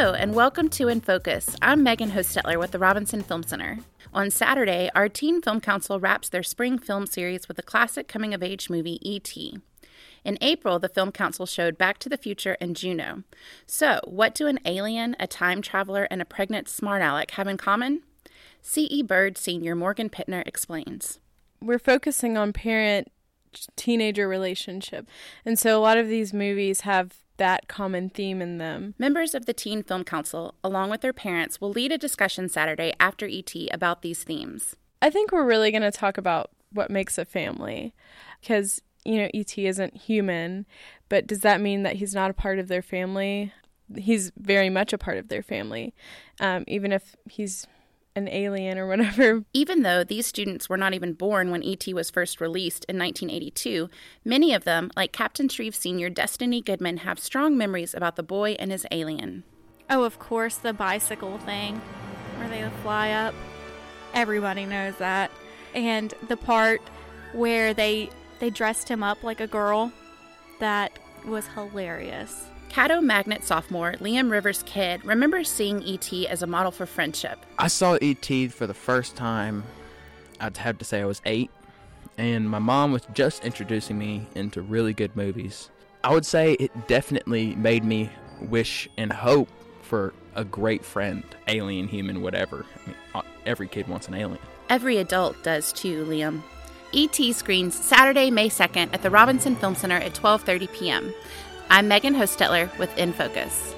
Hello, and welcome to In Focus. I'm Megan Hostetler with the Robinson Film Center. On Saturday, our Teen Film Council wraps their spring film series with the classic coming of age movie E.T. In April, the Film Council showed Back to the Future and Juno. So, what do an alien, a time traveler, and a pregnant smart aleck have in common? C.E. Byrd Sr. Morgan Pittner explains. We're focusing on parent teenager relationship. And so a lot of these movies have that common theme in them. Members of the Teen Film Council, along with their parents, will lead a discussion Saturday after ET about these themes. I think we're really going to talk about what makes a family because, you know, ET isn't human, but does that mean that he's not a part of their family? He's very much a part of their family, um, even if he's an alien or whatever. Even though these students were not even born when ET was first released in 1982, many of them, like Captain Shreve Sr. Destiny Goodman, have strong memories about the boy and his alien. Oh, of course, the bicycle thing where they fly up. Everybody knows that. And the part where they they dressed him up like a girl, that was hilarious. Caddo Magnet sophomore Liam Rivers Kidd remembers seeing E.T. as a model for friendship. I saw E.T. for the first time, I'd have to say I was eight, and my mom was just introducing me into really good movies. I would say it definitely made me wish and hope for a great friend, alien, human, whatever. I mean, uh, every kid wants an alien. Every adult does too, Liam. E.T. screens Saturday, May 2nd at the Robinson Film Center at 12:30 p.m. I'm Megan Hostetler with In Focus.